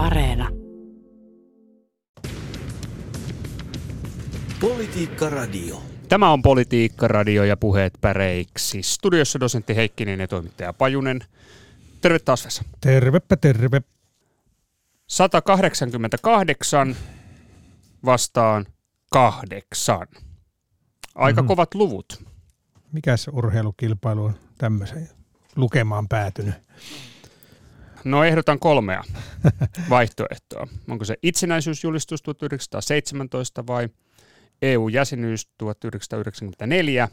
Areena. Politiikka Radio. Tämä on Politiikka Radio ja puheet päreiksi. Studiossa dosentti Heikkinen ja toimittaja Pajunen. Terve taas Vesa. Tervepä terve. 188 vastaan kahdeksan. Aika Mhm. kovat luvut. Mikäs urheilukilpailu on tämmöisen lukemaan päätynyt? No ehdotan kolmea vaihtoehtoa. Onko se itsenäisyysjulistus 1917 vai EU-jäsenyys 1994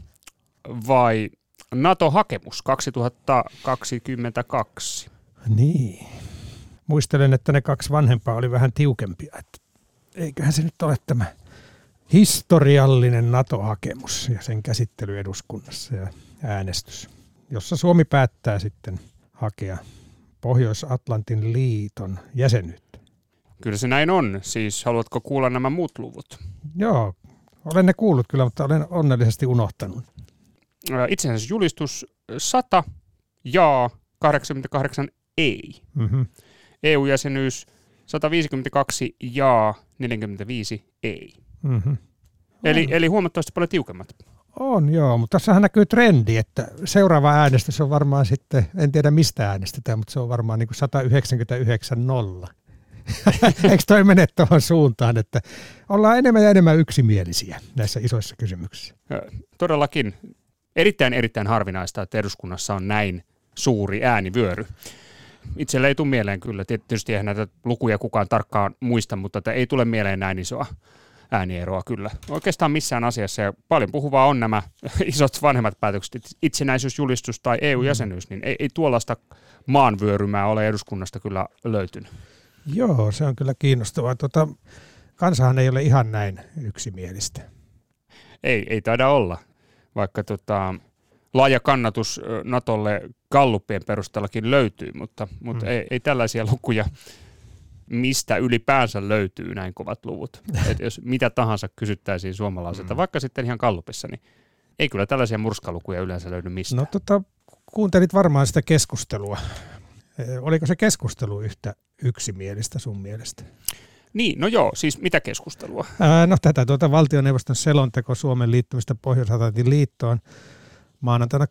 vai NATO-hakemus 2022? Niin. Muistelen, että ne kaksi vanhempaa oli vähän tiukempia. Että eiköhän se nyt ole tämä historiallinen NATO-hakemus ja sen käsittely eduskunnassa ja äänestys, jossa Suomi päättää sitten hakea Pohjois-Atlantin liiton jäsenyyttä. Kyllä se näin on. Siis haluatko kuulla nämä muut luvut? Joo, olen ne kuullut kyllä, mutta olen onnellisesti unohtanut. Ää, Itsenäisyysjulistus 100 jaa, 88 ei. Mm-hmm. EU-jäsenyys 152 jaa, 45 ei. Mm-hmm. Eli, eli huomattavasti paljon tiukemmat. On joo, mutta tässähän näkyy trendi, että seuraava äänestys on varmaan sitten, en tiedä mistä äänestetään, mutta se on varmaan niin kuin 199 nolla. Eikö toi mene tuohon suuntaan, että ollaan enemmän ja enemmän yksimielisiä näissä isoissa kysymyksissä? Todellakin erittäin erittäin harvinaista, että eduskunnassa on näin suuri äänivyöry. Itselle ei tule mieleen kyllä, tietysti eihän näitä lukuja kukaan tarkkaan muista, mutta ei tule mieleen näin isoa äänieroa kyllä. Oikeastaan missään asiassa ja paljon puhuvaa on nämä isot vanhemmat päätökset, itsenäisyysjulistus tai EU-jäsenyys, niin ei, ei tuollaista maanvyörymää ole eduskunnasta kyllä löytynyt. Joo, se on kyllä kiinnostavaa. Tota, kansahan ei ole ihan näin yksimielistä. Ei, ei taida olla, vaikka tota, laaja kannatus Natolle Galluppien perusteellakin löytyy, mutta, mutta Mm. ei, ei tällaisia lukuja, mistä ylipäänsä löytyy näin kovat luvut. Et jos mitä tahansa kysyttäisiin suomalaiselta, Mm. vaikka sitten ihan Gallupissa, niin ei kyllä tällaisia murskalukuja yleensä löydy mistään. No tota, kuuntelit varmaan sitä keskustelua. Eh, Oliko se keskustelu yhtä yksimielistä sun mielestä? Niin, no joo, siis mitä keskustelua? Ää, no tätä tuota valtioneuvoston selonteko Suomen liittymistä Pohjois-Atlantin liittoon maanantaina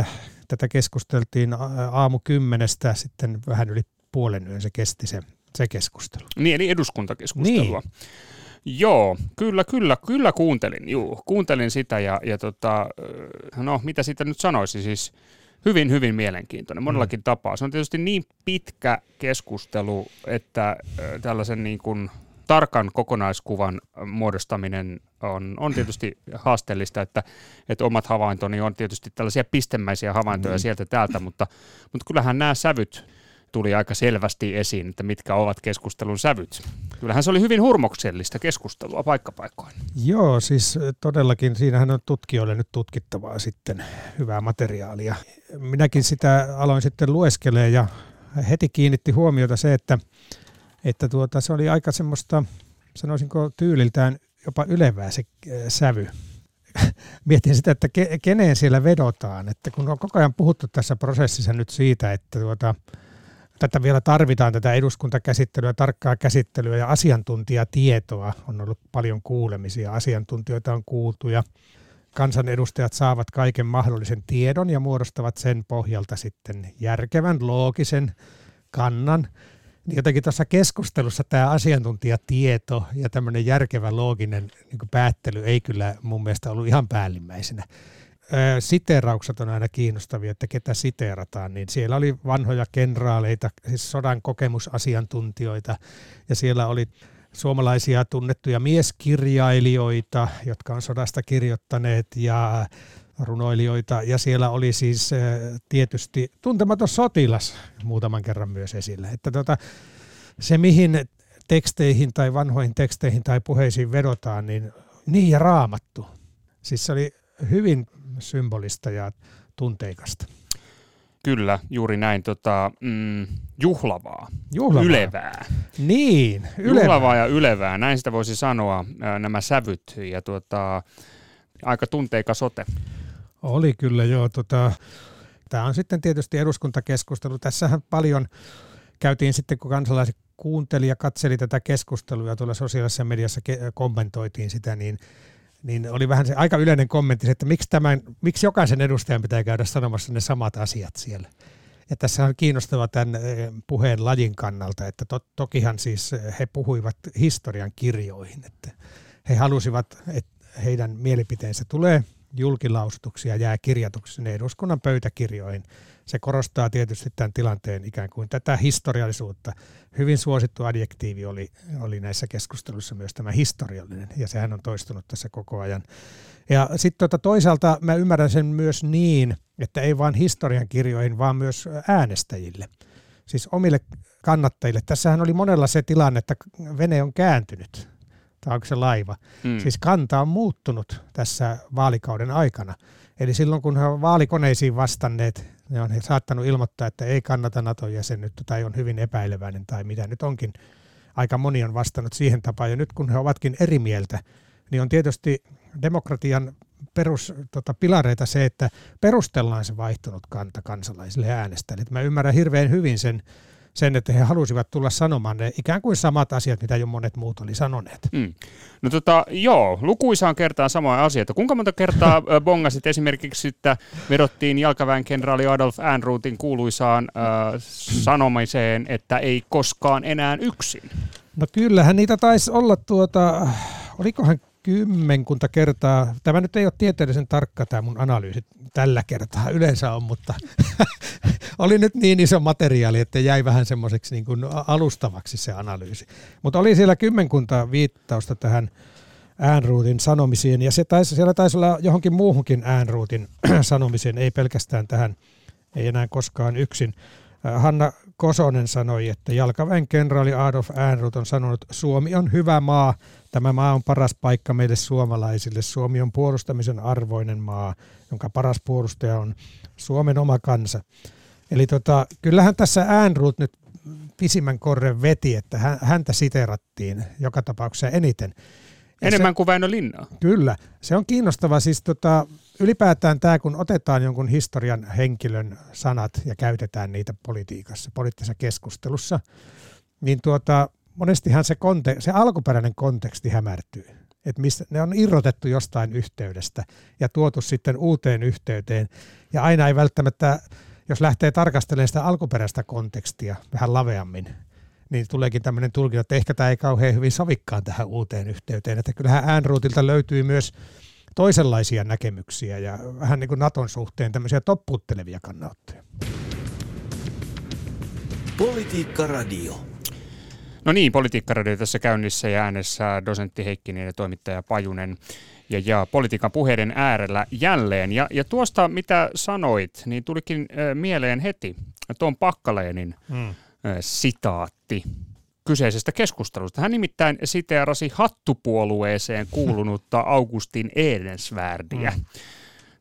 16.5. Tätä keskusteltiin aa- aamu kymmenestä, sitten vähän yli puolen yön se kesti se, se keskustelu. Niin, eli eduskuntakeskustelua. Niin. Joo, kyllä, kyllä, kyllä kuuntelin, juu, kuuntelin sitä ja, ja tota, no mitä siitä nyt sanoisi, siis hyvin, hyvin mielenkiintoinen monellakin mm. tapaa. Se on tietysti niin pitkä keskustelu, että tällaisen niin kuin tarkan kokonaiskuvan muodostaminen on, on tietysti haasteellista, että, että omat havaintoni on tietysti tällaisia pistemäisiä havaintoja mm. sieltä täältä, mutta, mutta kyllähän nämä sävyt tuli aika selvästi esiin, että mitkä ovat keskustelun sävyt. Kyllähän se oli hyvin hurmoksellista keskustelua paikkapaikoin. Joo, siis todellakin siinähän on tutkijoille nyt tutkittavaa sitten hyvää materiaalia. Minäkin sitä aloin sitten lueskelemaan ja heti kiinnitti huomiota se, että, että tuota, se oli aika semmoista, sanoisinko tyyliltään jopa ylevää se äh, sävy. Mietin sitä, että ke, keneen siellä vedotaan, että kun on koko ajan puhuttu tässä prosessissa nyt siitä, että tuota, tätä vielä tarvitaan, tätä eduskuntakäsittelyä, tarkkaa käsittelyä ja asiantuntijatietoa. On ollut paljon kuulemisia, asiantuntijoita on kuultu ja kansanedustajat saavat kaiken mahdollisen tiedon ja muodostavat sen pohjalta sitten järkevän, loogisen kannan. Niin jotenkin tuossa keskustelussa tämä asiantuntijatieto ja tämmöinen järkevä, looginen niin päättely ei kyllä mun mielestä ollut ihan päällimmäisenä ö, siteeraukset on aina kiinnostavia, että ketä siteerataan, niin siellä oli vanhoja kenraaleita, siis sodan kokemusasiantuntijoita, ja siellä oli suomalaisia tunnettuja mieskirjailijoita, jotka on sodasta kirjoittaneet, ja runoilijoita, ja siellä oli siis tietysti tuntematon sotilas muutaman kerran myös esillä. Että tota, se, mihin teksteihin tai vanhoihin teksteihin tai puheisiin vedotaan, niin niin ja raamattu. Siis se oli hyvin symbolista ja tunteikasta. Kyllä, juuri näin. Tota, mm, juhlavaa, Juhlavaa. ylevää. Niin, ylevää. Juhlavaa ja ylevää, näin sitä voisi sanoa, ää, nämä sävyt. Ja tota, aika tunteikas ote. Oli kyllä joo. Tota, Tämä on sitten tietysti eduskuntakeskustelu. Tässähän paljon käytiin sitten, kun kansalaiset kuunteli ja katseli tätä keskustelua tuolla sosiaalisessa mediassa kommentoitiin sitä, niin niin oli vähän se aika yleinen kommentti, että miksi, tämän, miksi jokaisen edustajan pitää käydä sanomassa ne samat asiat siellä. Ja tässä on kiinnostava tämän eh, puheen lajin kannalta, että to, tokihan siis eh, he puhuivat historian kirjoihin, että he halusivat, että heidän mielipiteensä tulee julkilausutuksi ja jää kirjatuksi sinne eduskunnan pöytäkirjoihin. Se korostaa tietysti tämän tilanteen ikään kuin tätä historiallisuutta. Hyvin suosittu adjektiivi oli, oli näissä keskusteluissa myös tämä historiallinen, ja sehän on toistunut tässä koko ajan. Ja sitten tota toisaalta mä ymmärrän sen myös niin, että ei vain historian kirjoihin, vaan myös äänestäjille, siis omille kannattajille. Tässähän oli monella se tilanne, että vene on kääntynyt, tai onko se laiva. Hmm. Siis kanta on muuttunut tässä vaalikauden aikana. Eli silloin kun he ovat vaalikoneisiin vastanneet, ne on he saattanut ilmoittaa, että ei kannata NATO-jäsenyyttä tai on hyvin epäileväinen tai mitä nyt onkin. Aika moni on vastannut siihen tapaan ja nyt kun he ovatkin eri mieltä, niin on tietysti demokratian peruspilareita tota, se, että perustellaan se vaihtunut kanta kansalaisille äänestäjille. Mä ymmärrän hirveän hyvin sen, sen, että he halusivat tulla sanomaan ne ikään kuin samat asiat, mitä jo monet muut oli sanoneet. Mm. No tota, joo, lukuisaan kertaan samoja asioita. Kuinka monta kertaa bongasit esimerkiksi, että vedottiin jalkaväen kenraali Adolf Ehrnroothin kuuluisaan äh, sanomiseen, että ei koskaan enää yksin? No kyllähän niitä taisi olla tuota, olikohan kymmenkunta kertaa. Tämä nyt ei ole tieteellisen tarkka tämä mun analyysi tällä kertaa, yleensä on, mutta oli nyt niin iso materiaali, että jäi vähän semmoiseksi niin kuin alustavaksi se analyysi. Mutta oli siellä kymmenkunta viittausta tähän äänruutin sanomisiin, ja se taisi, siellä taisi olla johonkin muuhunkin äänruutin sanomiseen, ei pelkästään tähän, ei enää koskaan yksin. Hanna Kosonen sanoi, että jalkaväen kenraali Adolf Ehrnrooth on sanonut, Suomi on hyvä maa, tämä maa on paras paikka meille suomalaisille. Suomi on puolustamisen arvoinen maa, jonka paras puolustaja on Suomen oma kansa. Eli tota, kyllähän tässä Ehrnrooth nyt pisimmän korren veti, että häntä siterattiin joka tapauksessa eniten. Ja Enemmän se, kuin Väinö Linnaa. Kyllä. Se on kiinnostava. Siis tota, ylipäätään tämä, kun otetaan jonkun historian henkilön sanat ja käytetään niitä politiikassa, poliittisessa keskustelussa, niin tuota, monestihan se, konte- se alkuperäinen konteksti hämärtyy. Että mistä, ne on irrotettu jostain yhteydestä ja tuotu sitten uuteen yhteyteen. Ja aina ei välttämättä, jos lähtee tarkastelemaan sitä alkuperäistä kontekstia vähän laveammin, niin tuleekin tämmöinen tulkinta, että ehkä tämä ei kauhean hyvin sovikkaan tähän uuteen yhteyteen. Että kyllähän Äänruutilta löytyy myös toisenlaisia näkemyksiä ja vähän niin kuin Naton suhteen tämmöisiä topputtelevia kannanottoja. Politiikka Radio. No niin, Politiikka-radio tässä käynnissä ja äänessä dosentti Heikkinen ja toimittaja Pajunen ja, ja politiikan puheiden äärellä jälleen. Ja, ja tuosta, mitä sanoit, niin tulikin äh, mieleen heti tuon Pakkaleenin mm. äh, sitaatti kyseisestä keskustelusta. Hän nimittäin siteerasi hattupuolueeseen kuulunutta Augustin Edensvärdiä. Mm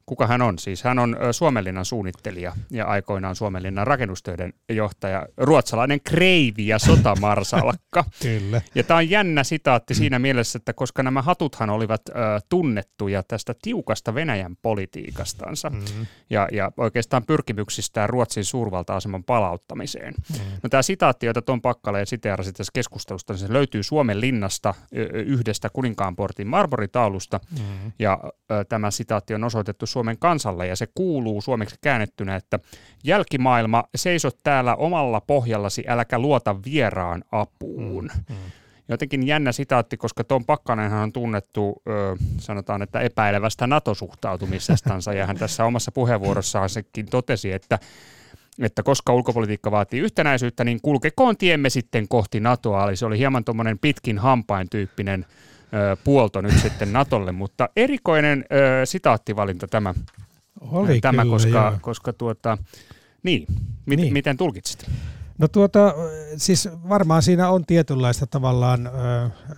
kuka hän on. Siis hän on Suomenlinnan suunnittelija ja aikoinaan Suomenlinnan rakennustöiden johtaja, ruotsalainen kreivi ja sotamarsalkka. Kyllä. Ja tämä on jännä sitaatti siinä mielessä, että koska nämä hatuthan olivat ö, tunnettuja tästä tiukasta Venäjän politiikastansa mm-hmm. ja, ja oikeastaan pyrkimyksistään Ruotsin suurvalta-aseman palauttamiseen. Mm-hmm. No tämä sitaatti, jota Tom Pakkaleen siteerasi tässä keskustelusta, niin se löytyy Suomen linnasta yhdestä kuninkaanportin marboritaulusta mm-hmm. ja ö, tämä sitaatti on osoitettu Suomen kansalle ja se kuuluu suomeksi käännettynä, että jälkimaailma seisot täällä omalla pohjallasi, äläkä luota vieraan apuun. Mm, mm. Jotenkin jännä sitaatti, koska Tom Pakkanenhan on tunnettu, ö, sanotaan, että epäilevästä NATO-suhtautumisestansa, ja hän tässä omassa puheenvuorossaan sekin totesi, että että koska ulkopolitiikka vaatii yhtenäisyyttä, niin kulkekoon tiemme sitten kohti NATOa. Eli se oli hieman tuommoinen pitkin hampain tyyppinen puolto nyt sitten Natolle, mutta erikoinen ö, sitaattivalinta tämä, Oli tämä kyllä, koska, koska tuota, niin, mit, niin, miten tulkitsit? No tuota, siis varmaan siinä on tietynlaista tavallaan,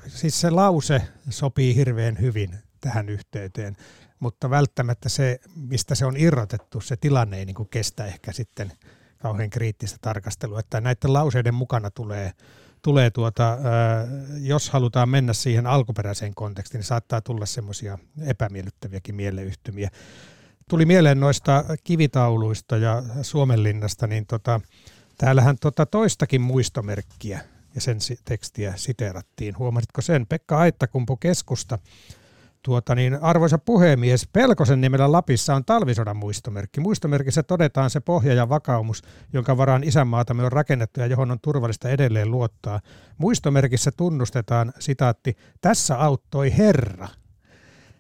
siis se lause sopii hirveän hyvin tähän yhteyteen, mutta välttämättä se, mistä se on irrotettu, se tilanne ei niin kuin kestä ehkä sitten kauhean kriittistä tarkastelua, että näiden lauseiden mukana tulee tulee tuota, jos halutaan mennä siihen alkuperäiseen kontekstiin, niin saattaa tulla semmoisia epämiellyttäviäkin mieleyhtymiä. Tuli mieleen noista kivitauluista ja Suomenlinnasta, niin tota, Täällähän tota toistakin muistomerkkiä ja sen tekstiä siteerattiin. Huomasitko sen? Pekka Aittakumpu keskusta Tuota niin, arvoisa puhemies, Pelkosen nimellä Lapissa on talvisodan muistomerkki. Muistomerkissä todetaan se pohja ja vakaumus, jonka varaan isänmaatamme on rakennettu ja johon on turvallista edelleen luottaa. Muistomerkissä tunnustetaan, sitaatti, tässä auttoi Herra.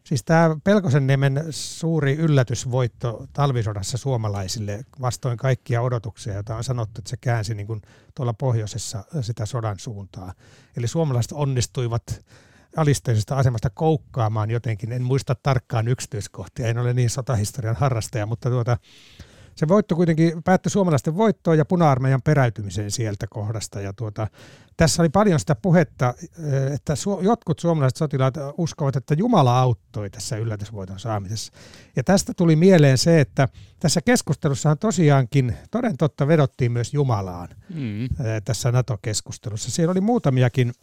Siis tämä Pelkosen niemen suuri yllätysvoitto talvisodassa suomalaisille vastoin kaikkia odotuksia, joita on sanottu, että se käänsi niin kuin tuolla pohjoisessa sitä sodan suuntaa. Eli suomalaiset onnistuivat alisteisesta asemasta koukkaamaan jotenkin. En muista tarkkaan yksityiskohtia, en ole niin sotahistorian harrastaja, mutta tuota, se voitto kuitenkin päättyi suomalaisten voittoon ja puna-armeijan peräytymiseen sieltä kohdasta. Ja tuota, tässä oli paljon sitä puhetta, eh, että su- jotkut suomalaiset sotilaat uskovat, että Jumala auttoi tässä yllätysvoiton saamisessa. Ja tästä tuli mieleen se, että tässä keskustelussahan tosiaankin toden totta vedottiin myös Jumalaan mm. tässä NATO-keskustelussa. Siellä oli muutamiakin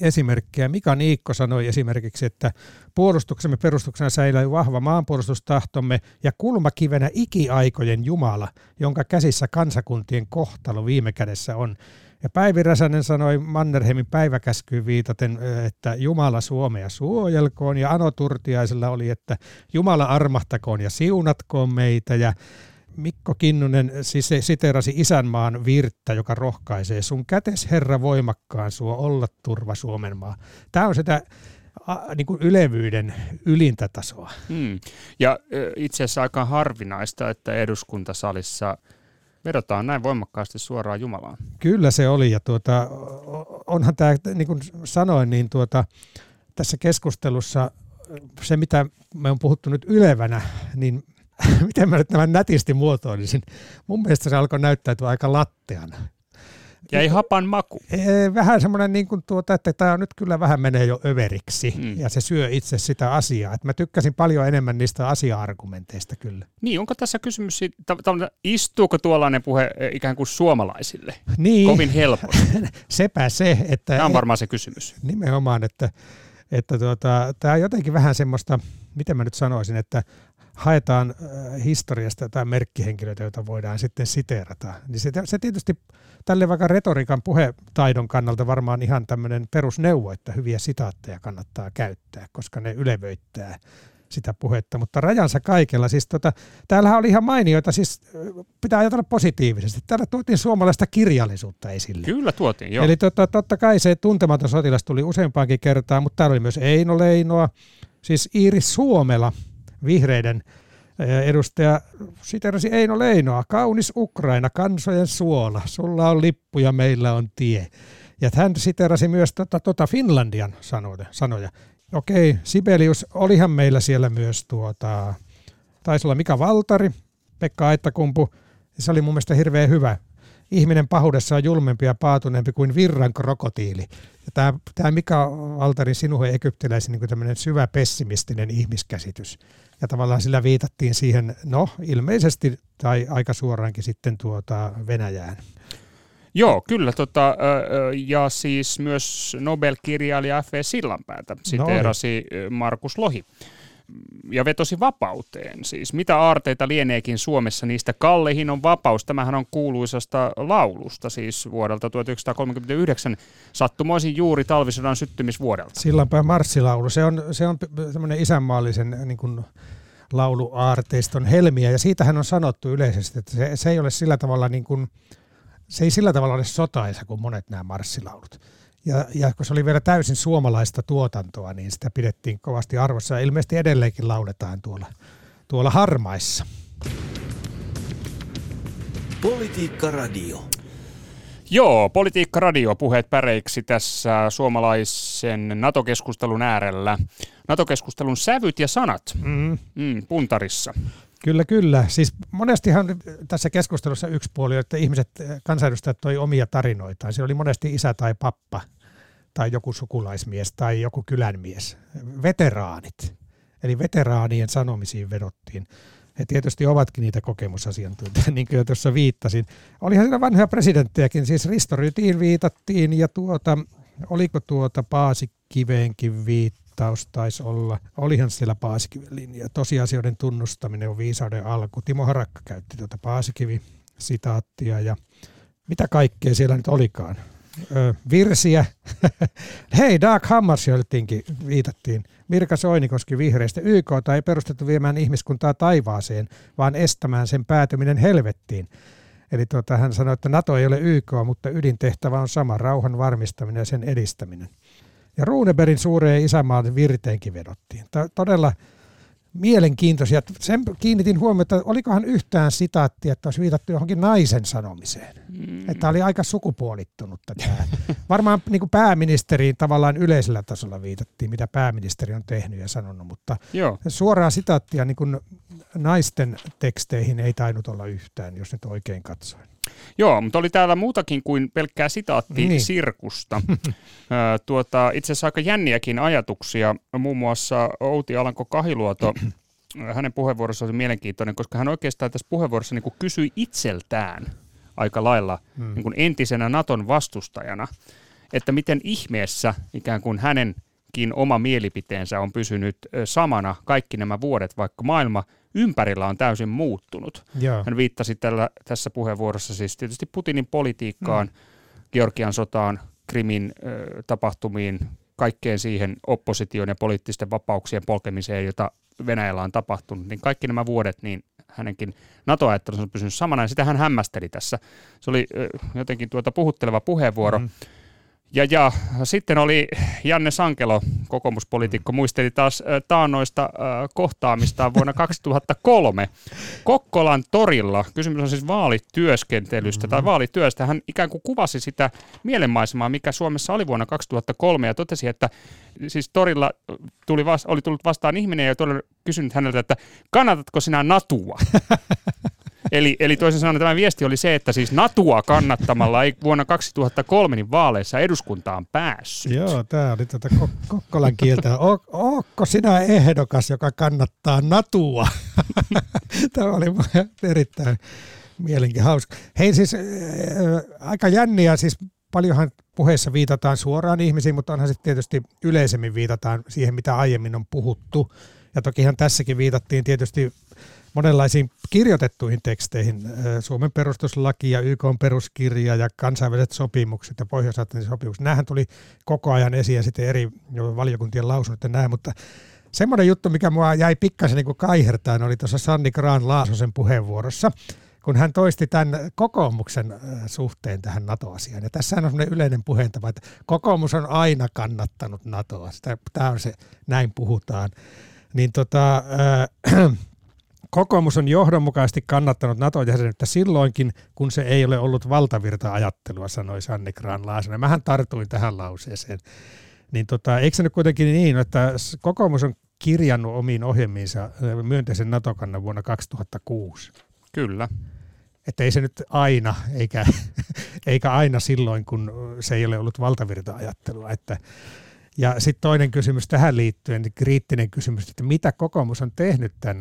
esimerkkejä. Mika Niikko sanoi esimerkiksi, että puolustuksemme perustuksena säilyy vahva maanpuolustustahtomme ja kulmakivenä ikiaikojen Jumala, jonka käsissä kansakuntien kohtalo viime kädessä on. Ja Päivi Räsänen sanoi Mannerheimin päiväkäskyyn viitaten, että Jumala Suomea suojelkoon, ja Ano Turtiaisella oli, että Jumala armahtakoon ja siunatkoon meitä, ja Mikko Kinnunen siis siterasi isänmaan virttä, joka rohkaisee. Sun kätes Herra voimakkaan suo olla turva Suomen maa. Tämä on sitä a, niin kuin ylevyyden ylintä tasoa. Hmm. Ja itse asiassa aika harvinaista, että eduskuntasalissa vedotaan näin voimakkaasti suoraan Jumalaan. Kyllä se oli ja tuota, onhan tämä, niin kuin sanoin, niin tuota, tässä keskustelussa se, mitä me on puhuttu nyt ylevänä, niin miten mä nyt tämän nätisti muotoilisin. Mun mielestä se alkoi näyttäytyä aika latteana. ei hapan maku. Vähän semmoinen, niin kuin tuota, että tämä nyt kyllä vähän menee jo överiksi mm. ja se syö itse sitä asiaa. Et mä tykkäsin paljon enemmän niistä asia-argumenteista kyllä. Niin, onko tässä kysymys siitä, istuuko tuollainen puhe e, ikään kuin suomalaisille niin. kovin helposti? Sepä se, että... Tämä on varmaan se kysymys. Nimenomaan, että, että tuota, tämä on jotenkin vähän semmoista, miten mä nyt sanoisin, että haetaan äh, historiasta tai merkkihenkilöitä, joita voidaan sitten siteerata. Niin se, se tietysti tälle vaikka retoriikan puhetaidon kannalta varmaan ihan tämmöinen perusneuvo, että hyviä sitaatteja kannattaa käyttää, koska ne ylevöittää sitä puhetta, mutta rajansa kaikella. Siis tota, täällähän oli ihan mainioita, siis pitää ajatella positiivisesti. Täällä tuotiin suomalaista kirjallisuutta esille. Kyllä tuotiin, joo. Eli tota, totta kai se tuntematon sotilas tuli useampaankin kertaan, mutta täällä oli myös Eino Leinoa, siis Iiris Suomela – vihreiden edustaja siterasi Eino Leinoa, kaunis Ukraina, kansojen suola, sulla on lippu ja meillä on tie. Ja hän siterasi myös tota, tota Finlandian sanoja. sanoja. Okei, Sibelius, olihan meillä siellä myös tuota, taisi olla Mika Valtari, Pekka Aittakumpu, se oli mun mielestä hirveän hyvä. Ihminen pahuudessa on julmempi ja paatuneempi kuin virran krokotiili. Ja tämä, tämä Mika Valtarin sinuhe egyptiläisen niin tämmöinen syvä pessimistinen ihmiskäsitys ja tavallaan sillä viitattiin siihen, no ilmeisesti tai aika suoraankin sitten tuota Venäjään. Joo, kyllä. Tota, ja siis myös Nobel-kirjailija F.V. Sillanpäätä siteerasi no Markus Lohi ja vetosi vapauteen. Siis mitä aarteita lieneekin Suomessa niistä Kallehin on vapaus. Tämähän on kuuluisasta laulusta siis vuodelta 1939 sattumoisin juuri talvisodan syttymisvuodelta. Sillanpää marssilaulu. Se on, se on tämmöinen isänmaallisen niin kuin lauluaarteiston helmiä ja siitähän on sanottu yleisesti, että se, se ei ole sillä tavalla niin kuin, se ei sillä tavalla ole sotaisa kuin monet nämä marssilaulut. Ja, ja kun se oli vielä täysin suomalaista tuotantoa, niin sitä pidettiin kovasti arvossa. Ja ilmeisesti edelleenkin lauletaan tuolla, tuolla harmaissa. Politiikka Radio. Joo, Politiikka Radio puheet päreiksi tässä suomalaisen NATO-keskustelun äärellä. NATO-keskustelun sävyt ja sanat mm. Mm, puntarissa. Kyllä, kyllä. Siis monestihan tässä keskustelussa yksi puoli, että ihmiset, kansanedustajat toi omia tarinoitaan. Se oli monesti isä tai pappa tai joku sukulaismies tai joku kylänmies. Veteraanit. Eli veteraanien sanomisiin vedottiin. He tietysti ovatkin niitä kokemusasiantuntijoita, niin kuin jo tuossa viittasin. Olihan siellä vanhoja presidenttejäkin, siis Risto Rytiin viitattiin ja tuota, oliko tuota Paasikiveenkin viittaus taisi olla. Olihan siellä Paasikiven linja. Tosiasioiden tunnustaminen on viisauden alku. Timo Harakka käytti tuota Paasikivi-sitaattia ja Mitä kaikkea siellä nyt olikaan? Ö, virsiä. Hei, Dark Hammarskjöldinkin viitattiin. Mirka Soinikoski vihreistä. YK ei perustettu viemään ihmiskuntaa taivaaseen, vaan estämään sen päätyminen helvettiin. Eli tuota, hän sanoi, että NATO ei ole YK, mutta ydintehtävä on sama, rauhan varmistaminen ja sen edistäminen. Ja Runeberin suureen isämaan virteenkin vedottiin. Todella mielenkiintoisia. Sen kiinnitin huomiota, että olikohan yhtään sitaattia, että olisi viitattu johonkin naisen sanomiseen. Mm. Että oli aika sukupuolittunutta tämä. Varmaan niin kuin pääministeriin tavallaan yleisellä tasolla viitattiin, mitä pääministeri on tehnyt ja sanonut, mutta Joo. suoraa sitaattia niin kuin naisten teksteihin ei tainnut olla yhtään, jos nyt oikein katsoin. Joo, mutta oli täällä muutakin kuin pelkkää sitaatti niin. sirkusta. tuota, itse asiassa aika jänniäkin ajatuksia. Muun muassa Outi Alanko Kahiluoto, hänen puheenvuorossa oli mielenkiintoinen, koska hän oikeastaan tässä puheenvuorossa niin kysyi itseltään aika lailla hmm. niin kuin entisenä Naton vastustajana, että miten ihmeessä ikään kuin hänenkin oma mielipiteensä on pysynyt samana kaikki nämä vuodet, vaikka maailma – ympärillä on täysin muuttunut. Joo. Hän viittasi tällä, tässä puheenvuorossa siis tietysti Putinin politiikkaan, mm. Georgian sotaan, Krimin ö, tapahtumiin, kaikkeen siihen opposition ja poliittisten vapauksien polkemiseen, jota Venäjällä on tapahtunut, niin kaikki nämä vuodet, niin hänenkin NATO-ajattelunsa on pysynyt samana, ja sitä hän hämmästeli tässä. Se oli ö, jotenkin tuota puhutteleva puheenvuoro. Mm. Ja, ja sitten oli Janne Sankelo, kokoomuspoliitikko, muisteli taas taannoista kohtaamistaan vuonna 2003 Kokkolan torilla. Kysymys on siis vaalityöskentelystä tai mm-hmm. vaalityöstä. Hän ikään kuin kuvasi sitä mielenmaisemaa, mikä Suomessa oli vuonna 2003 ja totesi, että siis torilla tuli vasta, oli tullut vastaan ihminen ja todella kysynyt häneltä, että kannatatko sinä natua? Eli, eli toisin sanoen tämä viesti oli se, että siis Natua kannattamalla ei vuonna 2003 niin vaaleissa eduskuntaan päässyt. Joo, tämä oli tätä tuota Kokkolan kieltä. Ootko sinä ehdokas, joka kannattaa Natua? tämä oli erittäin hauska. Hei siis äh, aika jänniä, siis paljonhan puheessa viitataan suoraan ihmisiin, mutta onhan sitten tietysti yleisemmin viitataan siihen, mitä aiemmin on puhuttu. Ja tokihan tässäkin viitattiin tietysti monenlaisiin kirjoitettuihin teksteihin, Suomen perustuslaki ja YK peruskirja ja kansainväliset sopimukset ja pohjois sopimukset. Nämähän tuli koko ajan esiin ja sitten eri valiokuntien lausunnot ja näin, mutta semmoinen juttu, mikä mua jäi pikkasen niin kaihertaan, oli tuossa Sanni Graan Laasosen puheenvuorossa, kun hän toisti tämän kokoomuksen suhteen tähän NATO-asiaan. Ja tässä on sellainen yleinen puheentapa, että kokoomus on aina kannattanut NATOa. Tämä on se, näin puhutaan. Niin tota, äh, kokoomus on johdonmukaisesti kannattanut NATO-jäsenyyttä silloinkin, kun se ei ole ollut valtavirta-ajattelua, sanoi Sanni Laasonen. Mähän tartuin tähän lauseeseen. Niin tota, eikö se nyt kuitenkin niin, että kokoomus on kirjannut omiin ohjelmiinsa myönteisen NATO-kannan vuonna 2006? Kyllä. Että ei se nyt aina, eikä, eikä aina silloin, kun se ei ole ollut valtavirta-ajattelua. Että ja sitten toinen kysymys tähän liittyen, niin kriittinen kysymys, että mitä kokoomus on tehnyt tämän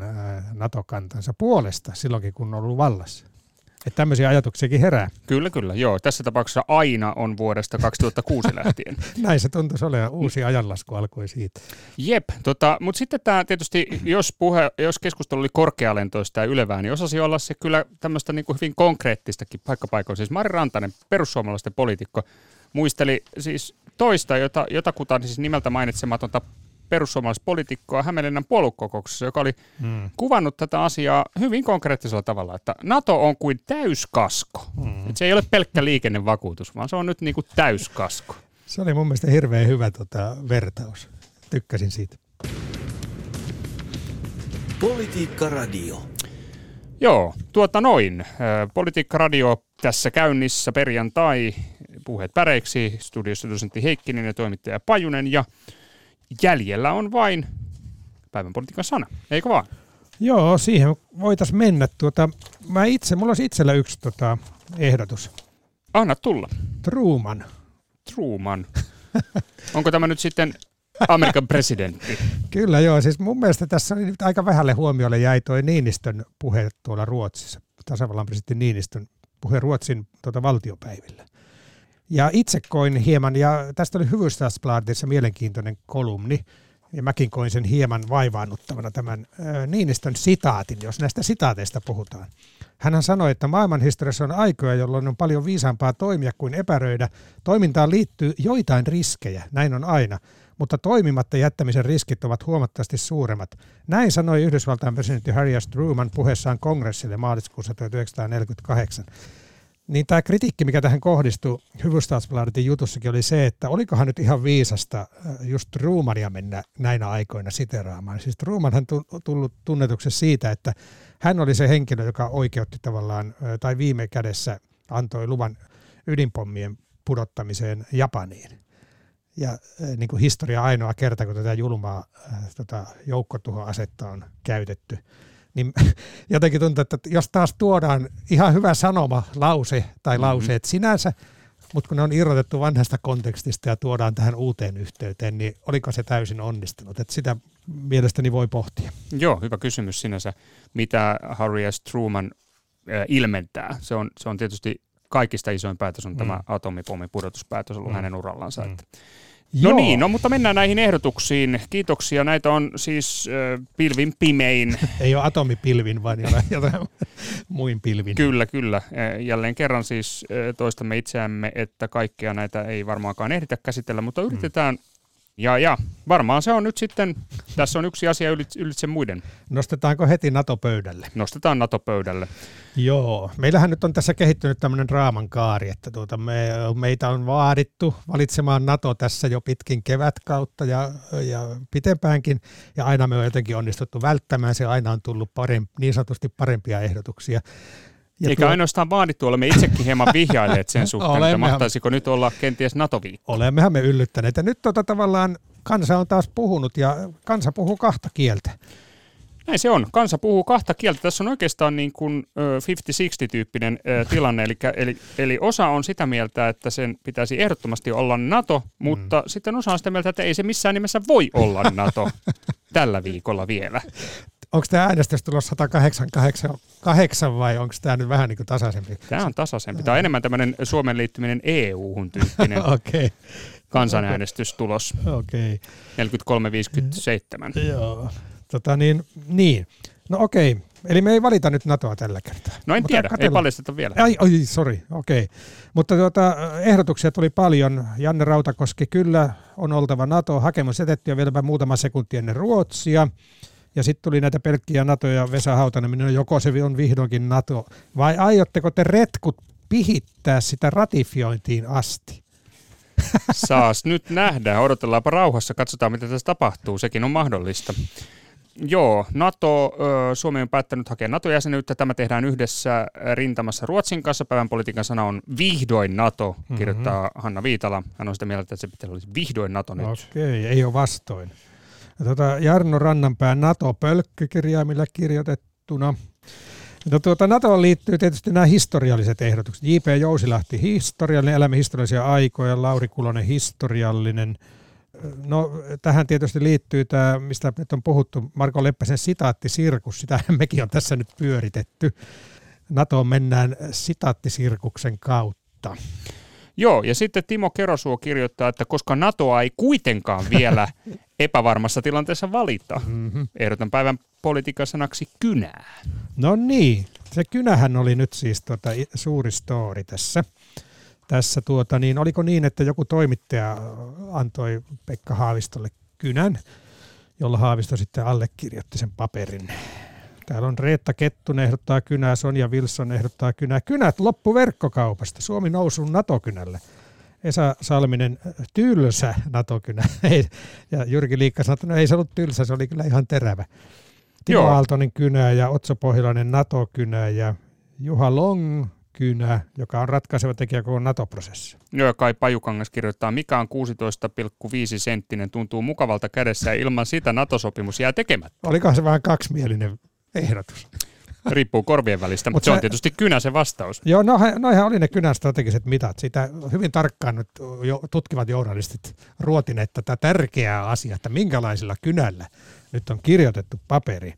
NATO-kantansa puolesta silloinkin, kun on ollut vallassa? Että tämmöisiä ajatuksiakin herää. Kyllä, kyllä. Joo, tässä tapauksessa aina on vuodesta 2006 lähtien. Näin se tuntuisi olevan. Uusi ajanlasku alkoi siitä. Jep, tota, mutta sitten tämä tietysti, jos, puhe, jos keskustelu oli korkealentoista ja ylevää, niin osasi olla se kyllä tämmöistä niin kuin hyvin konkreettistakin paikkapaikoilla. Siis Mari Rantanen, perussuomalaisten poliitikko, muisteli siis toista, jota, jotakuta siis nimeltä mainitsematonta perussuomalaispolitiikkoa Hämeenlinnan puoluekokouksessa, joka oli mm. kuvannut tätä asiaa hyvin konkreettisella tavalla, että NATO on kuin täyskasko. Mm. Et se ei ole pelkkä liikennevakuutus, vaan se on nyt niin kuin täyskasko. Se oli mun mielestä hirveän hyvä tota, vertaus. Tykkäsin siitä. Politiikka Radio. Joo, tuota noin. Politiikka Radio tässä käynnissä perjantai puheet päreiksi, studiossa dosentti Heikkinen ja toimittaja Pajunen ja jäljellä on vain päivän politiikan sana, eikö vaan? Joo, siihen voitaisiin mennä. Tuota, mä itse, mulla olisi itsellä yksi tota, ehdotus. Anna tulla. Truman. Truman. Onko tämä nyt sitten Amerikan presidentti? Kyllä joo, siis mun mielestä tässä oli nyt aika vähälle huomiolle jäi toi Niinistön puhe tuolla Ruotsissa, tasavallan presidentti Niinistön puhe Ruotsin tuota, valtiopäivillä. Ja itse koin hieman, ja tästä oli Hufvudstadsbladissa mielenkiintoinen kolumni, ja mäkin koin sen hieman vaivaannuttavana tämän Niinistön sitaatin, jos näistä sitaateista puhutaan. Hän sanoi, että maailmanhistoriassa on aikoja, jolloin on paljon viisaampaa toimia kuin epäröidä. Toimintaan liittyy joitain riskejä, näin on aina, mutta toimimatta jättämisen riskit ovat huomattavasti suuremmat. Näin sanoi Yhdysvaltain presidentti Harry S. Truman puheessaan kongressille maaliskuussa 1948. Niin tämä kritiikki, mikä tähän kohdistui Hufvudstadsbladetin jutussakin, oli se, että olikohan nyt ihan viisasta äh, just Trumania mennä näinä aikoina siteraamaan. Siis Truman hän tullut tunnetuksi siitä, että hän oli se henkilö, joka oikeutti tavallaan, tai viime kädessä antoi luvan ydinpommien pudottamiseen Japaniin. Ja niin kuin historia ainoa kerta, kun tätä julmaa tota, joukkotuhoasetta on käytetty – niin jotenkin tuntuu, että jos taas tuodaan ihan hyvä sanoma, lause tai mm-hmm. lauseet sinänsä, mutta kun ne on irrotettu vanhasta kontekstista ja tuodaan tähän uuteen yhteyteen, niin oliko se täysin onnistunut? Että sitä mielestäni voi pohtia. Joo, hyvä kysymys sinänsä. Mitä Harry S. Truman äh, ilmentää? Se on, se on tietysti kaikista isoin päätös on mm. tämä atomipommin pudotuspäätös ollut mm. hänen urallansa. Mm. Että No Joo. niin, no mutta mennään näihin ehdotuksiin. Kiitoksia. Näitä on siis äh, pilvin pimein. Ei ole atomipilvin, vaan jotain muin pilvin. Kyllä, kyllä. Jälleen kerran siis toistamme itseämme, että kaikkea näitä ei varmaankaan ehditä käsitellä, mutta yritetään mm ja, ja varmaan se on nyt sitten, tässä on yksi asia ylitse, muiden. Nostetaanko heti NATO-pöydälle? Nostetaan NATO-pöydälle. Joo, meillähän nyt on tässä kehittynyt tämmöinen raaman kaari, että tuota me, meitä on vaadittu valitsemaan NATO tässä jo pitkin kevätkautta ja, ja pitempäänkin, ja aina me on jotenkin onnistuttu välttämään, se aina on tullut parempi, niin sanotusti parempia ehdotuksia. Ja Eikä tuo... ainoastaan vaadittu, olemme itsekin hieman vihjailleet sen suhteen, että mahtaisiko nyt olla kenties NATO-viikko. Olemmehan me yllyttäneet. Ja nyt tota, tavallaan kansa on taas puhunut ja kansa puhuu kahta kieltä. Näin se on. Kansa puhuu kahta kieltä. Tässä on oikeastaan niin kuin 50-60-tyyppinen tilanne. Eli, eli, eli osa on sitä mieltä, että sen pitäisi ehdottomasti olla NATO, mutta mm. sitten osa on sitä mieltä, että ei se missään nimessä voi olla NATO tällä viikolla vielä onko tämä äänestys tulossa 188 vai onko tämä nyt vähän niin kuin tasaisempi? Tämä on tasaisempi. Tämä on enemmän tämmöinen Suomen liittyminen EU-hun tyyppinen okay. kansanäänestystulos. Okei. Okay. 43-57. Joo. Tota niin, niin. No okei, okay. Eli me ei valita nyt NATOa tällä kertaa. No en Mutta tiedä, katsellaan. ei paljasteta vielä. Ai, oi, sori, okei. Okay. Mutta tuota, ehdotuksia tuli paljon. Janne Rautakoski, kyllä on oltava NATO. Hakemus jätetty ja vieläpä muutama sekunti ennen Ruotsia. Ja sitten tuli näitä pelkkiä NATOja, Vesa Hautanen, minun joko se on vihdoinkin NATO, vai aiotteko te retkut pihittää sitä ratifiointiin asti? Saas nyt nähdä, odotellaanpa rauhassa, katsotaan mitä tässä tapahtuu, sekin on mahdollista. Joo, NATO, Suomi on päättänyt hakea NATO-jäsenyyttä. Tämä tehdään yhdessä rintamassa Ruotsin kanssa. Päivän politiikan sana on vihdoin NATO, kirjoittaa mm-hmm. Hanna Viitala. Hän on sitä mieltä, että se pitää olla vihdoin NATO nyt. Okei, ei ole vastoin. Tuota, Jarno Rannanpään NATO-pölkkykirjaimilla kirjoitettuna. No, tuota, NATOon liittyy tietysti nämä historialliset ehdotukset. J.P. Jousilahti, historiallinen, elämä historiallisia aikoja, Lauri Kulonen, historiallinen. No, tähän tietysti liittyy tämä, mistä nyt on puhuttu, Marko Leppäsen sitaattisirkus, sitä mekin on tässä nyt pyöritetty. NATOon mennään sitaattisirkuksen kautta. Joo, ja sitten Timo Kerosuo kirjoittaa, että koska NATOa ei kuitenkaan vielä epävarmassa tilanteessa valita, mm-hmm. ehdotan päivän politiikan sanaksi kynää. No niin, se kynähän oli nyt siis tuota suuri story tässä. Tässä tuota, niin oliko niin, että joku toimittaja antoi Pekka Haavistolle kynän, jolla Haavisto sitten allekirjoitti sen paperin. Täällä on Reetta Kettunen ehdottaa kynää, Sonja Wilson ehdottaa kynää. Kynät loppu verkkokaupasta. Suomi nousu NATO-kynälle. Esa Salminen, tylsä NATO-kynä. ja Jyrki Liikka sanoi, että no ei se ollut tylsä, se oli kyllä ihan terävä. Timo. Aaltonen kynä ja Otso Pohjalainen NATO-kynä ja Juha Long kynä, joka on ratkaiseva tekijä koko NATO-prosessi. Joo, Kai Pajukangas kirjoittaa, mikä on 16,5 senttinen, tuntuu mukavalta kädessä ja ilman sitä NATO-sopimus jää tekemättä. Olikohan se vähän kaksimielinen ehdotus. Riippuu korvien välistä, mutta Mut se, on tietysti kynä se vastaus. Joo, no, noihän oli ne kynän strategiset mitat. Sitä hyvin tarkkaan nyt jo, tutkivat journalistit ruotineet tätä tärkeää asiaa, että minkälaisilla kynällä nyt on kirjoitettu paperi.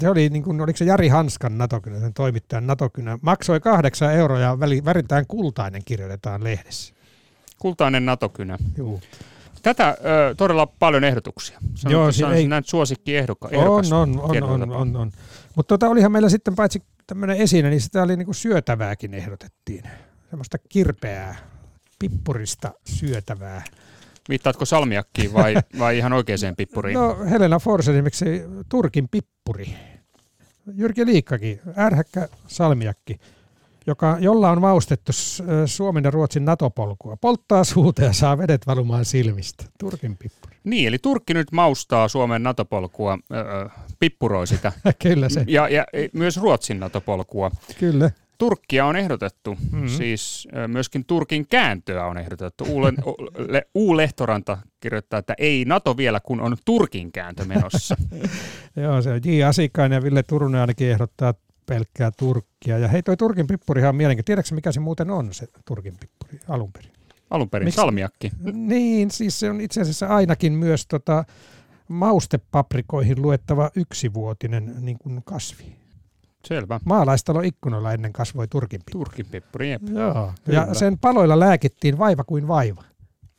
Se oli, niin kuin, oliko se Jari Hanskan NATO-kynä, sen toimittajan NATO-kynä, maksoi kahdeksan euroa ja väritään kultainen kirjoitetaan lehdessä. Kultainen NATO-kynä. Joo. Tätä ö, todella paljon ehdotuksia. Sanoit, Joo, on ei... näin suosikki ehdokka, on, on, on, on, on, on. Mutta tota, olihan meillä sitten paitsi tämmöinen esine, niin sitä oli niinku syötävääkin ehdotettiin. Semmoista kirpeää, pippurista syötävää. Viittaatko salmiakkiin vai, vai ihan oikeaan pippuriin? No Helena Forsen esimerkiksi Turkin pippuri. Jyrki Liikkakin, ärhäkkä salmiakki joka, jolla on maustettu Suomen ja Ruotsin NATO-polkua. Polttaa suuta ja saa vedet valumaan silmistä. Turkin pippuri. Niin, eli Turkki nyt maustaa Suomen NATO-polkua, äh, pippuroi sitä. Kyllä se. Ja, ja myös Ruotsin NATO-polkua. Kyllä. Turkkia on ehdotettu, mm-hmm. siis myöskin Turkin kääntöä on ehdotettu. U. Lehtoranta kirjoittaa, että ei NATO vielä, kun on Turkin kääntö menossa. Joo, se on J. Asikainen ja Ville Turunen ainakin ehdottaa pelkkää Turkkia. Ja hei, toi Turkin pippurihan on mielenkiintoinen. Tiedätkö, mikä se muuten on, se Turkin pippuri alun perin? Alun perin, Miks? salmiakki. Niin, siis se on itse asiassa ainakin myös tota, maustepaprikoihin luettava yksivuotinen niin kuin kasvi. Selvä. Maalaistalo ikkunoilla ennen kasvoi turkin pippuri. Turkin pippuri, jep. Joo. Ja sen paloilla lääkittiin vaiva kuin vaiva.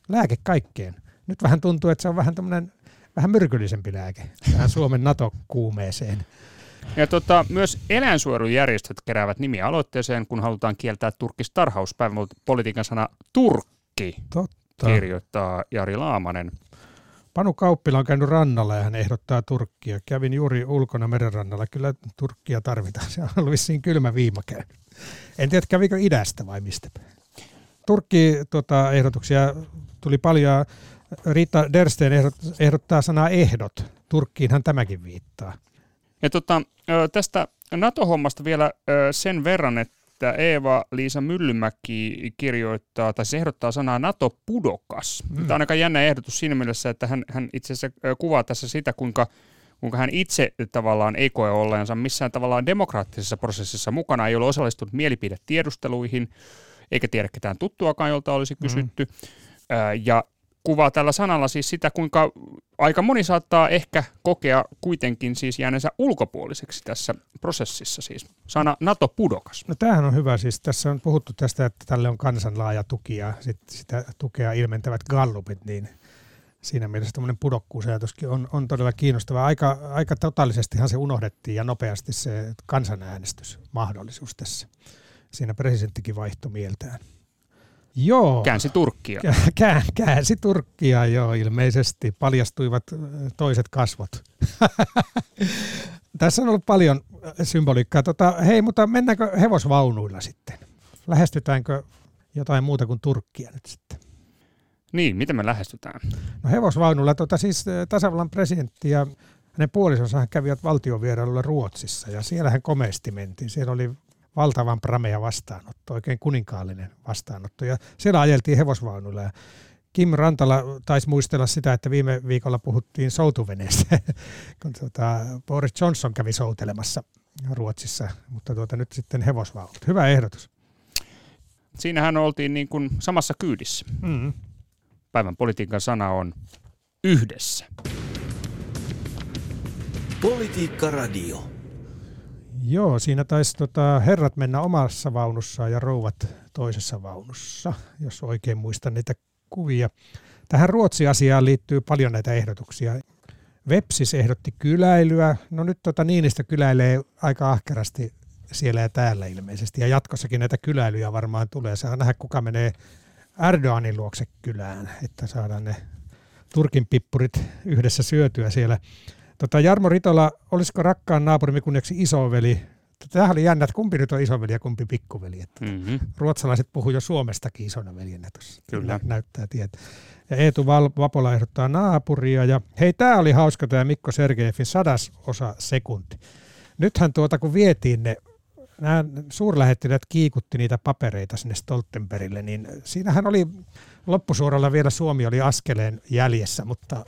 Lääke kaikkeen. Nyt vähän tuntuu, että se on vähän tämmöinen vähän myrkyllisempi lääke tähän Suomen NATO-kuumeeseen. Ja tota, myös eläinsuojelujärjestöt keräävät nimiä aloitteeseen, kun halutaan kieltää turkistarhaus. Päivän politiikan sana Turkki, Totta. kirjoittaa Jari Laamanen. Panu Kauppila on käynyt rannalla ja hän ehdottaa Turkkia. Kävin juuri ulkona merenrannalla. Kyllä Turkkia tarvitaan. Se on ollut vissiin kylmä viimakäy. En tiedä, kävikö idästä vai mistä. Turkki-ehdotuksia tota, tuli paljon. Riitta Dersten ehdottaa sanaa ehdot. Turkkiinhan tämäkin viittaa. Ja tota, tästä NATO-hommasta vielä sen verran, että Eeva-Liisa Myllymäki kirjoittaa, tai se ehdottaa sanaa NATO-pudokas. Mm. Tämä on aika jännä ehdotus siinä mielessä, että hän, hän itse asiassa kuvaa tässä sitä, kuinka kuinka hän itse tavallaan ei koe olleensa missään tavallaan demokraattisessa prosessissa mukana, ei ole osallistunut mielipidetiedusteluihin, eikä tiedä ketään tuttuakaan, jolta olisi kysytty. Mm. Ja kuvaa tällä sanalla siis sitä, kuinka aika moni saattaa ehkä kokea kuitenkin siis jääneensä ulkopuoliseksi tässä prosessissa siis. Sana NATO-pudokas. No tämähän on hyvä. Siis tässä on puhuttu tästä, että tälle on kansan laaja tuki ja sit sitä tukea ilmentävät gallupit, niin siinä mielessä tämmöinen pudokkuusajatuskin on, on todella kiinnostava. Aika, aika totaalisestihan se unohdettiin ja nopeasti se kansanäänestysmahdollisuus tässä. Siinä presidenttikin vaihtoi mieltään. Joo. Käänsi Turkkia. Kään, käänsi Turkkia, joo, ilmeisesti. Paljastuivat toiset kasvot. Tässä on ollut paljon symboliikkaa. Tota, hei, mutta mennäänkö hevosvaunuilla sitten? Lähestytäänkö jotain muuta kuin Turkkia nyt sitten? Niin, miten me lähestytään? No hevosvaunulla, tota, siis tasavallan presidentti ja hänen puolisonsa kävivät valtiovierailulla Ruotsissa ja siellä hän komeasti mentiin. Siellä oli valtavan pramea vastaanotto, oikein kuninkaallinen vastaanotto. Ja siellä ajeltiin hevosvaunuilla ja Kim Rantala taisi muistella sitä, että viime viikolla puhuttiin soutuveneestä, kun tuota, Boris Johnson kävi soutelemassa Ruotsissa, mutta tuota, nyt sitten hevosvaunut. Hyvä ehdotus. Siinähän oltiin niin kuin samassa kyydissä. Mm-hmm. Päivän politiikan sana on yhdessä. Politiikka Radio. Joo, siinä taisi tota, herrat mennä omassa vaunussaan ja rouvat toisessa vaunussa, jos oikein muistan niitä kuvia. Tähän Ruotsi-asiaan liittyy paljon näitä ehdotuksia. Websis ehdotti kyläilyä. No nyt tota Niinistä kyläilee aika ahkerasti siellä ja täällä ilmeisesti. Ja jatkossakin näitä kyläilyjä varmaan tulee. Saa nähdä, kuka menee Erdoganin luokse kylään, että saadaan ne Turkin pippurit yhdessä syötyä siellä. Tota, Jarmo Ritola, olisiko rakkaan naapurimme kunniaksi isoveli? Tämähän oli jännä, että kumpi nyt on isoveli ja kumpi pikkuveli. Että mm-hmm. Ruotsalaiset puhuu jo Suomestakin isona veljenä tuossa. Kyllä. Näyttää tietä. Ja Eetu Vapola ehdottaa naapuria. Ja hei, tämä oli hauska tämä Mikko Sergejevin sadas osa sekunti. Nythän tuota, kun vietiin ne nämä suurlähettiläät kiikutti niitä papereita sinne Stoltenbergille, niin siinähän oli loppusuoralla vielä Suomi oli askeleen jäljessä, mutta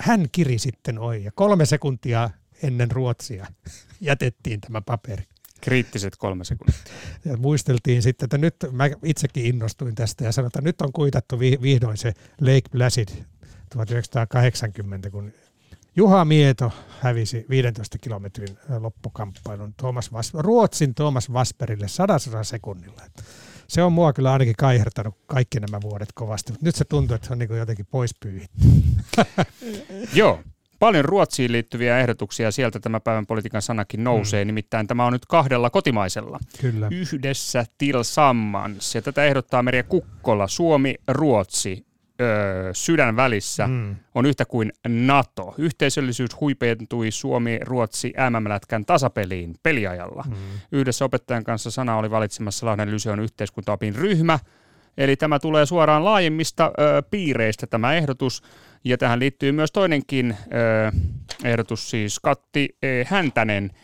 hän kiri sitten oi ja kolme sekuntia ennen Ruotsia jätettiin tämä paperi. Kriittiset kolme sekuntia. Ja muisteltiin sitten, että nyt mä itsekin innostuin tästä ja sanoin, että nyt on kuitattu vihdoin se Lake Placid 1980, kun Juha Mieto hävisi 15 kilometrin loppukamppailun Thomas Vas- Ruotsin Thomas Vasperille sadasella sekunnilla. Se on mua kyllä ainakin kaihertanut kaikki nämä vuodet kovasti, mutta nyt se tuntuu, että se on niin jotenkin pois pyyhitty. Joo, paljon Ruotsiin liittyviä ehdotuksia, sieltä tämä päivän politiikan sanakin nousee, mm. nimittäin tämä on nyt kahdella kotimaisella. Kyllä. Yhdessä Tilsammans, ja tätä ehdottaa Merja Kukkola, Suomi, Ruotsi, öö, sydän välissä mm. on yhtä kuin NATO. Yhteisöllisyys huipentui Suomi-Ruotsi MM-lätkän tasapeliin peliajalla. Mm. Yhdessä opettajan kanssa sana oli valitsemassa Lahden Lyseon yhteiskuntaopin ryhmä. Eli tämä tulee suoraan laajemmista ö, piireistä tämä ehdotus. Ja tähän liittyy myös toinenkin ö, ehdotus, siis Katti e. Häntänen –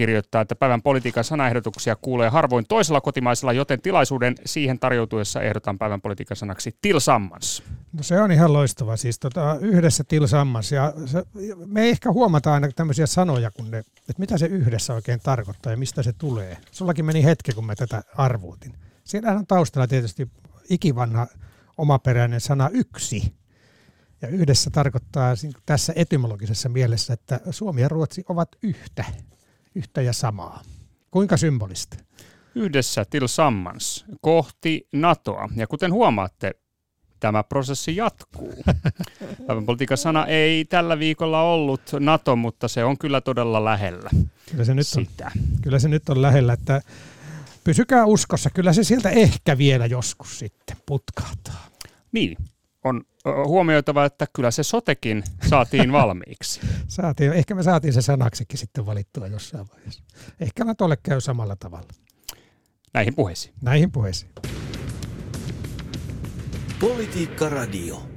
kirjoittaa, että päivän politiikan sanaehdotuksia kuulee harvoin toisella kotimaisella, joten tilaisuuden siihen tarjoutuessa ehdotan päivän politiikan sanaksi tilsammans. No se on ihan loistava, siis tota, yhdessä tilsammans. Ja se, me ehkä huomata aina tämmöisiä sanoja, kun ne, että mitä se yhdessä oikein tarkoittaa ja mistä se tulee. Sullakin meni hetki, kun mä tätä arvuutin. Siellähän on taustalla tietysti ikivanha omaperäinen sana yksi. Ja yhdessä tarkoittaa tässä etymologisessa mielessä, että Suomi ja Ruotsi ovat yhtä yhtä ja samaa. Kuinka symbolista? Yhdessä tillsammans kohti NATOa. Ja kuten huomaatte, tämä prosessi jatkuu. Päivän politiikan sana ei tällä viikolla ollut NATO, mutta se on kyllä todella lähellä kyllä se nyt sitä. On, kyllä se nyt on lähellä, että pysykää uskossa. Kyllä se sieltä ehkä vielä joskus sitten putkahtaa. Niin, on huomioitava, että kyllä se sotekin saatiin valmiiksi. saatiin, ehkä me saatiin se sanaksikin sitten valittua jossain vaiheessa. Ehkä Natolle käy samalla tavalla. Näihin puheisiin. Näihin puheisiin. Politiikka Radio.